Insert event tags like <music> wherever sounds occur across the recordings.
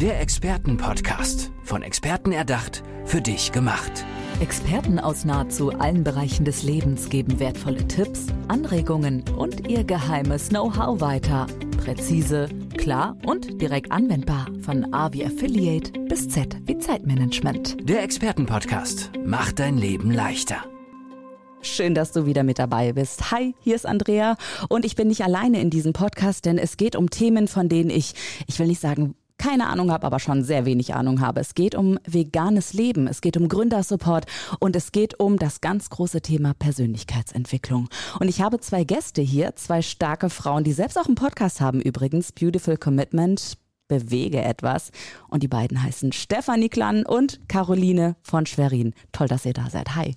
Der Expertenpodcast. Von Experten erdacht, für dich gemacht. Experten aus nahezu allen Bereichen des Lebens geben wertvolle Tipps, Anregungen und ihr geheimes Know-how weiter. Präzise, klar und direkt anwendbar. Von A wie Affiliate bis Z wie Zeitmanagement. Der Expertenpodcast macht dein Leben leichter. Schön, dass du wieder mit dabei bist. Hi, hier ist Andrea und ich bin nicht alleine in diesem Podcast, denn es geht um Themen, von denen ich, ich will nicht sagen, keine Ahnung habe, aber schon sehr wenig Ahnung habe. Es geht um veganes Leben, es geht um Gründersupport und es geht um das ganz große Thema Persönlichkeitsentwicklung. Und ich habe zwei Gäste hier, zwei starke Frauen, die selbst auch einen Podcast haben übrigens, Beautiful Commitment. Bewege etwas. Und die beiden heißen Stefanie Klann und Caroline von Schwerin. Toll, dass ihr da seid. Hi.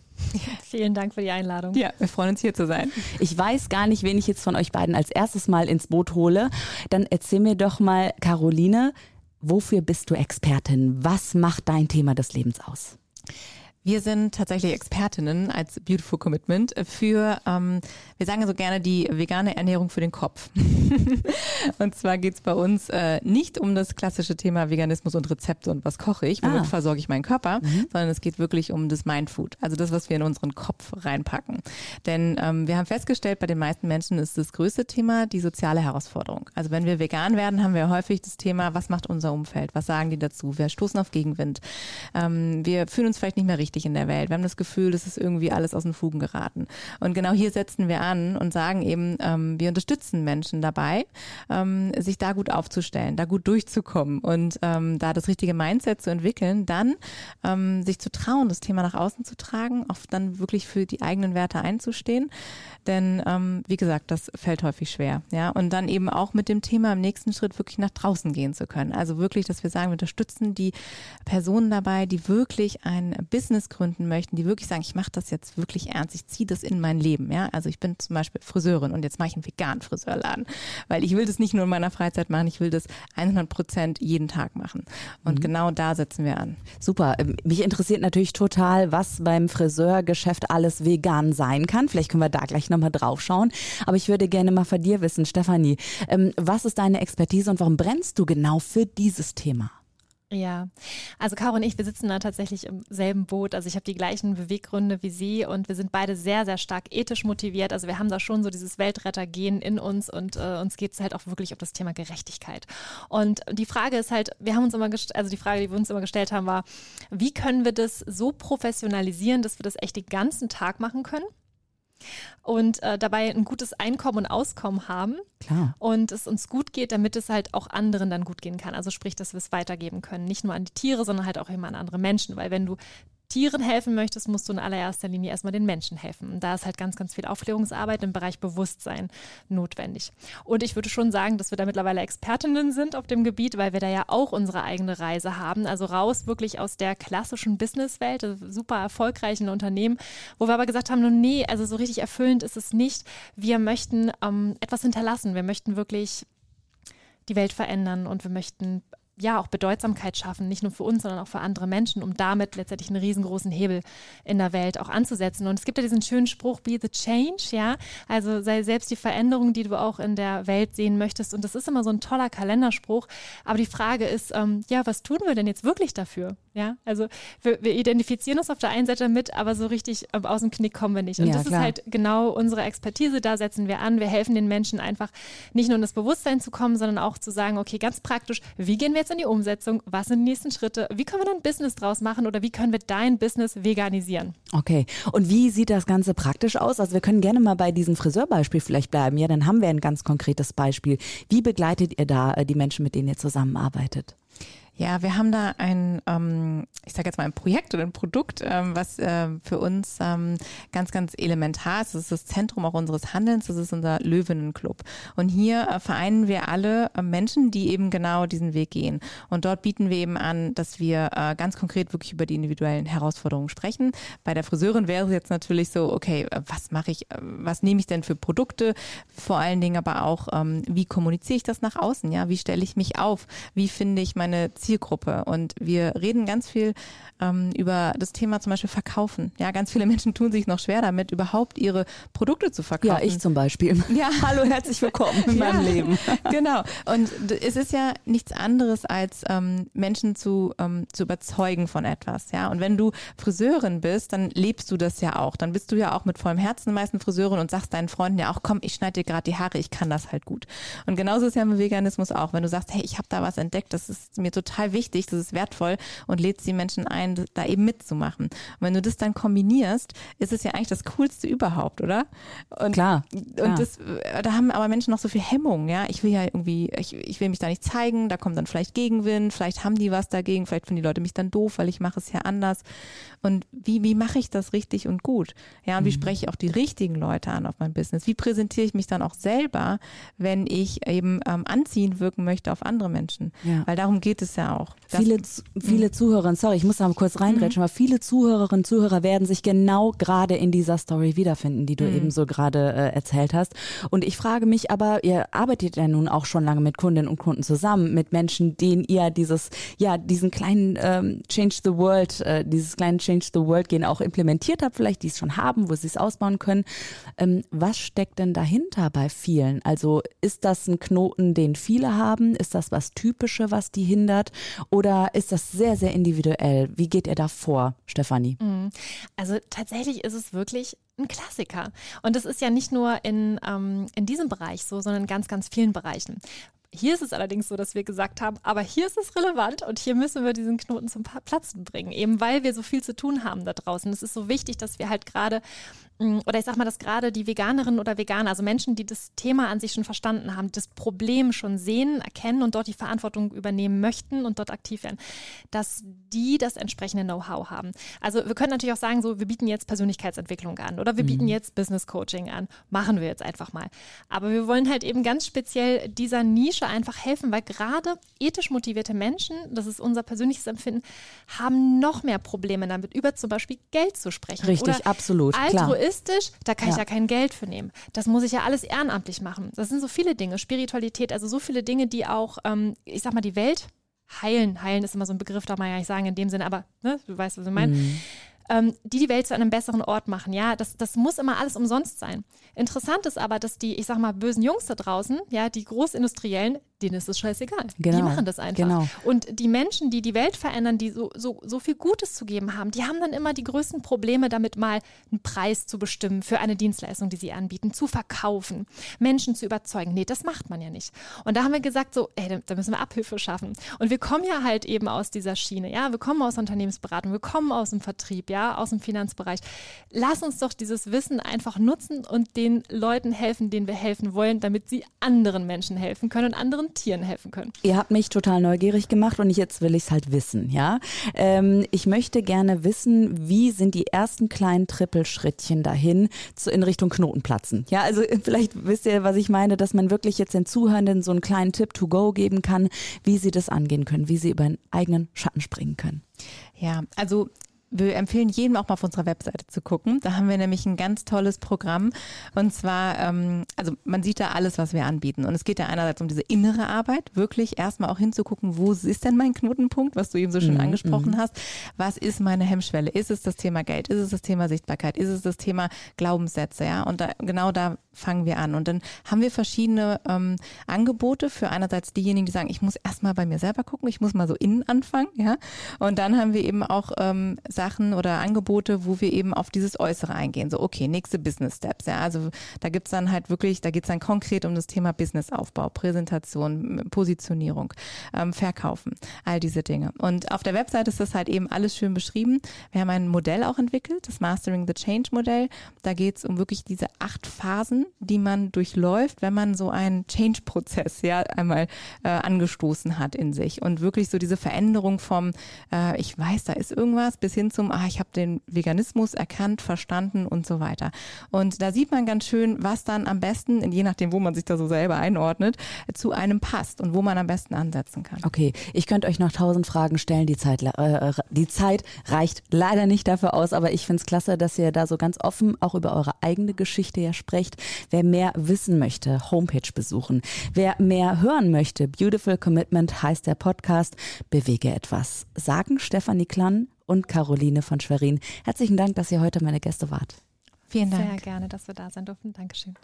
Vielen Dank für die Einladung. Ja, wir freuen uns hier zu sein. Ich weiß gar nicht, wen ich jetzt von euch beiden als erstes mal ins Boot hole. Dann erzähl mir doch mal, Caroline, Wofür bist du Expertin? Was macht dein Thema des Lebens aus? Wir sind tatsächlich Expertinnen als Beautiful Commitment für, ähm, wir sagen so gerne, die vegane Ernährung für den Kopf. <laughs> und zwar geht es bei uns äh, nicht um das klassische Thema Veganismus und Rezepte und was koche ich, womit ah. versorge ich meinen Körper, mhm. sondern es geht wirklich um das Mindfood, also das, was wir in unseren Kopf reinpacken. Denn ähm, wir haben festgestellt, bei den meisten Menschen ist das größte Thema die soziale Herausforderung. Also wenn wir vegan werden, haben wir häufig das Thema, was macht unser Umfeld, was sagen die dazu, wir stoßen auf Gegenwind, ähm, wir fühlen uns vielleicht nicht mehr richtig richtig in der Welt. Wir haben das Gefühl, das ist irgendwie alles aus den Fugen geraten. Und genau hier setzen wir an und sagen eben, ähm, wir unterstützen Menschen dabei, ähm, sich da gut aufzustellen, da gut durchzukommen und ähm, da das richtige Mindset zu entwickeln, dann ähm, sich zu trauen, das Thema nach außen zu tragen, auch dann wirklich für die eigenen Werte einzustehen. Denn ähm, wie gesagt, das fällt häufig schwer. Ja, und dann eben auch mit dem Thema im nächsten Schritt wirklich nach draußen gehen zu können. Also wirklich, dass wir sagen, wir unterstützen die Personen dabei, die wirklich ein Business Business gründen möchten, die wirklich sagen, ich mache das jetzt wirklich ernst, ich ziehe das in mein Leben. Ja, also ich bin zum Beispiel Friseurin und jetzt mache ich einen veganen Friseurladen, weil ich will das nicht nur in meiner Freizeit machen, ich will das 100 Prozent jeden Tag machen. Und mhm. genau da setzen wir an. Super. Ähm, mich interessiert natürlich total, was beim Friseurgeschäft alles vegan sein kann. Vielleicht können wir da gleich nochmal drauf schauen. Aber ich würde gerne mal von dir wissen, Stefanie, ähm, was ist deine Expertise und warum brennst du genau für dieses Thema? Ja, also Caro und ich, wir sitzen da tatsächlich im selben Boot. Also ich habe die gleichen Beweggründe wie Sie und wir sind beide sehr, sehr stark ethisch motiviert. Also wir haben da schon so dieses Weltrettergehen in uns und äh, uns geht es halt auch wirklich um das Thema Gerechtigkeit. Und die Frage ist halt, wir haben uns immer, also die Frage, die wir uns immer gestellt haben, war, wie können wir das so professionalisieren, dass wir das echt den ganzen Tag machen können? Und äh, dabei ein gutes Einkommen und Auskommen haben. Klar. Und es uns gut geht, damit es halt auch anderen dann gut gehen kann. Also sprich, dass wir es weitergeben können. Nicht nur an die Tiere, sondern halt auch immer an andere Menschen. Weil wenn du Tieren helfen möchtest, musst du in allererster Linie erstmal den Menschen helfen. Und da ist halt ganz, ganz viel Aufklärungsarbeit im Bereich Bewusstsein notwendig. Und ich würde schon sagen, dass wir da mittlerweile Expertinnen sind auf dem Gebiet, weil wir da ja auch unsere eigene Reise haben. Also raus wirklich aus der klassischen Businesswelt, super erfolgreichen Unternehmen, wo wir aber gesagt haben, nee, also so richtig erfüllend ist es nicht. Wir möchten ähm, etwas hinterlassen. Wir möchten wirklich die Welt verändern und wir möchten ja auch Bedeutsamkeit schaffen, nicht nur für uns, sondern auch für andere Menschen, um damit letztendlich einen riesengroßen Hebel in der Welt auch anzusetzen. Und es gibt ja diesen schönen Spruch, be the change, ja, also sei selbst die Veränderung, die du auch in der Welt sehen möchtest. Und das ist immer so ein toller Kalenderspruch. Aber die Frage ist, ähm, ja, was tun wir denn jetzt wirklich dafür? Ja, also wir, wir, identifizieren uns auf der einen Seite mit, aber so richtig ähm, aus dem Knick kommen wir nicht. Und ja, das klar. ist halt genau unsere Expertise. Da setzen wir an. Wir helfen den Menschen einfach nicht nur in das Bewusstsein zu kommen, sondern auch zu sagen, okay, ganz praktisch, wie gehen wir jetzt in die Umsetzung? Was sind die nächsten Schritte? Wie können wir dann Business draus machen oder wie können wir dein Business veganisieren? Okay. Und wie sieht das Ganze praktisch aus? Also wir können gerne mal bei diesem Friseurbeispiel vielleicht bleiben. Ja, dann haben wir ein ganz konkretes Beispiel. Wie begleitet ihr da äh, die Menschen, mit denen ihr zusammenarbeitet? Ja, wir haben da ein, ähm, ich sage jetzt mal ein Projekt oder ein Produkt, ähm, was äh, für uns ähm, ganz, ganz elementar ist. Das ist das Zentrum auch unseres Handelns. Das ist unser Löwenenclub. Und hier äh, vereinen wir alle äh, Menschen, die eben genau diesen Weg gehen. Und dort bieten wir eben an, dass wir äh, ganz konkret wirklich über die individuellen Herausforderungen sprechen. Bei der Friseurin wäre es jetzt natürlich so, okay, äh, was mache ich, äh, was nehme ich denn für Produkte? Vor allen Dingen aber auch, ähm, wie kommuniziere ich das nach außen? Ja, wie stelle ich mich auf? Wie finde ich meine Ziele Zielgruppe und wir reden ganz viel ähm, über das Thema zum Beispiel Verkaufen. Ja, ganz viele <laughs> Menschen tun sich noch schwer damit, überhaupt ihre Produkte zu verkaufen. Ja, ich zum Beispiel. <laughs> Ja. Hallo, herzlich willkommen in <laughs> meinem Ja, Leben. Genau. Und es ist ja nichts anderes, als ähm, Menschen zu, ähm, zu überzeugen von etwas. Ja. Und wenn du Friseurin bist, dann lebst du das ja auch. Dann bist du ja auch mit vollem Herzen die meisten Friseurin und sagst deinen Freunden ja auch, komm, ich schneide dir gerade die Haare, ich kann das halt gut. Und genauso ist ja im Veganismus auch. Wenn du sagst, hey, ich habe da was entdeckt, das ist mir total wichtig, das ist wertvoll und lädst die Menschen ein, da eben mitzumachen. Und wenn du das dann kombinierst, ist es ja eigentlich das Coolste überhaupt, oder? Und Klar, und klar. das, da haben aber Menschen noch so viel Hemmung, ja. Ich will ja irgendwie, ich, ich will mich da nicht zeigen, da kommt dann vielleicht Gegenwind, vielleicht haben die was dagegen, vielleicht finden die Leute mich dann doof, weil ich mache es ja anders. Und wie, wie mache ich das richtig und gut? Ja, und wie spreche ich auch die richtigen Leute an auf mein Business? Wie präsentiere ich mich dann auch selber, wenn ich eben ähm, anziehend wirken möchte auf andere Menschen? Ja. Weil darum geht es ja auch. Das- Viele, viele Zuhörerinnen, sorry, ich muss da mal kurz reinreden, aber viele Zuhörerinnen und Zuhörer werden sich genau gerade in dieser Story wiederfinden, die du eben so gerade äh, erzählt hast. Und ich frage mich aber, ihr arbeitet ja nun auch schon lange mit Kundinnen und Kunden zusammen, mit Menschen, denen ihr dieses, ja, diesen kleinen ähm, Change the World, äh, dieses kleine Change the World gehen auch implementiert habt, vielleicht die es schon haben, wo sie es ausbauen können. Ähm, was steckt denn dahinter bei vielen? Also ist das ein Knoten, den viele haben? Ist das was Typische, was die hindert? Oder ist das sehr, sehr individuell? Wie geht ihr da vor, Stefanie? Also tatsächlich ist es wirklich ein Klassiker. Und das ist ja nicht nur in, ähm, in diesem Bereich so, sondern in ganz, ganz vielen Bereichen. Hier ist es allerdings so, dass wir gesagt haben, aber hier ist es relevant und hier müssen wir diesen Knoten zum Platzen bringen, eben weil wir so viel zu tun haben da draußen. Es ist so wichtig, dass wir halt gerade, mh, oder ich sag mal, dass gerade die Veganerinnen oder Veganer, also Menschen, die das Thema an sich schon verstanden haben, das Problem schon sehen, erkennen und dort die Verantwortung übernehmen möchten und dort aktiv werden, dass die das entsprechende Know-how haben. Also wir können natürlich auch sagen, so, wir bieten jetzt Persönlichkeitsentwicklung an oder wir bieten jetzt Business Coaching an. Machen wir jetzt einfach mal. Aber wir wollen halt eben ganz speziell dieser Nische einfach helfen, weil gerade ethisch motivierte Menschen, das ist unser persönliches Empfinden, haben noch mehr Probleme damit, über zum Beispiel Geld zu sprechen. Richtig, oder absolut, klar. Altruistisch, da kann ich Ja. ja kein Geld für nehmen. Das muss ich ja alles ehrenamtlich machen. Das sind so viele Dinge. Spiritualität, also so viele Dinge, die auch, ähm, ich sag mal, die Welt heilen. Heilen ist immer so ein Begriff, darf man ja nicht sagen in dem Sinne, aber ne, du weißt, was ich meine. Ähm, die die Welt zu einem besseren Ort machen. Ja, das, das muss immer alles umsonst sein. Interessant ist aber, dass die, ich sag mal, bösen Jungs da draußen, ja, die Großindustriellen, denen ist es scheißegal. Die Genau, machen das einfach. genau. Und die Menschen, die die Welt verändern, die so, so, so viel Gutes zu geben haben, die haben dann immer die größten Probleme damit, mal einen Preis zu bestimmen für eine Dienstleistung, die sie anbieten, zu verkaufen, Menschen zu überzeugen. Nee, das macht man ja nicht. Und da haben wir gesagt, so, ey, da müssen wir Abhilfe schaffen. Und wir kommen ja halt eben aus dieser Schiene, ja, wir kommen aus Unternehmensberatung, wir kommen aus dem Vertrieb, ja, aus dem Finanzbereich. Lass uns doch dieses Wissen einfach nutzen und den Leuten helfen, denen wir helfen wollen, damit sie anderen Menschen helfen können und anderen Tieren helfen können. Ihr habt mich total neugierig gemacht und jetzt will ich es halt wissen, ja. Ähm, ich möchte gerne wissen, wie sind die ersten kleinen Trippelschrittchen dahin zu, in Richtung Knotenplatzen? Ja, also äh, vielleicht wisst ihr, was ich meine, dass man wirklich jetzt den Zuhörenden so einen kleinen Tipp to go geben kann, wie sie das angehen können, wie sie über einen eigenen Schatten springen können. Ja, also wir empfehlen jedem auch mal auf unserer Webseite zu gucken. Da haben wir nämlich ein ganz tolles Programm. Und zwar, ähm, also man sieht da alles, was wir anbieten. Und es geht ja einerseits um diese innere Arbeit, wirklich erstmal auch hinzugucken, wo ist denn mein Knotenpunkt, was du eben so schön angesprochen hast. Was ist meine Hemmschwelle? Ist es das Thema Geld? Ist es das Thema Sichtbarkeit? Ist es das Thema Glaubenssätze? Ja, und da, genau da fangen wir an. Und dann haben wir verschiedene ähm, Angebote für einerseits diejenigen, die sagen, ich muss erstmal bei mir selber gucken, ich muss mal so innen anfangen, ja. Und dann haben wir eben auch ähm, Sachen oder Angebote, wo wir eben auf dieses Äußere eingehen. So, okay, nächste Business Steps, ja. Also da gibt's dann halt wirklich, da geht's dann konkret um das Thema Businessaufbau, Präsentation, Positionierung, ähm, Verkaufen, all diese Dinge. Und auf der Website ist das halt eben alles schön beschrieben. Wir haben ein Modell auch entwickelt, das Mastering the Change Modell. Da geht's um wirklich diese acht Phasen, die man durchläuft, wenn man so einen Change-Prozess ja einmal äh, angestoßen hat in sich und wirklich so diese Veränderung vom, äh, ich weiß, da ist irgendwas, bis hin zum, ah, ich habe den Veganismus erkannt, verstanden und so weiter. Und da sieht man ganz schön, was dann am besten, je nachdem, wo man sich da so selber einordnet, zu einem passt und wo man am besten ansetzen kann. Okay, ich könnte euch noch tausend Fragen stellen. Die Zeit, äh, die Zeit reicht leider nicht dafür aus, aber ich finde es klasse, dass ihr da so ganz offen auch über eure eigene Geschichte ja sprecht. Wer mehr wissen möchte, Homepage besuchen. Wer mehr hören möchte, Beautiful Commitment heißt der Podcast. Bewege etwas. Sagen Stefanie Klann und Caroline von Schwerin. Herzlichen Dank, dass ihr heute meine Gäste wart. Vielen Dank. Sehr gerne, dass wir da sein durften. Dankeschön.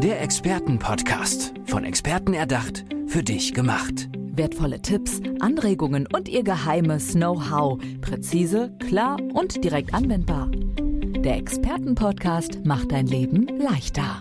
Der Expertenpodcast. Von Experten erdacht, für dich gemacht. Wertvolle Tipps, Anregungen und ihr geheimes Know-how. Präzise, klar und direkt anwendbar. Der Expertenpodcast macht dein Leben leichter.